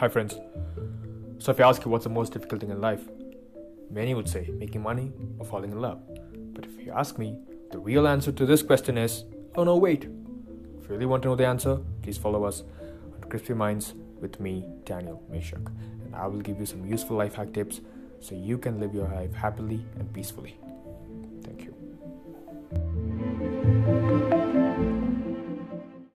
Hi, friends. So, if I ask you what's the most difficult thing in life, many would say making money or falling in love. But if you ask me, the real answer to this question is oh no, wait. If you really want to know the answer, please follow us on Crispy Minds with me, Daniel Meshak, and I will give you some useful life hack tips so you can live your life happily and peacefully.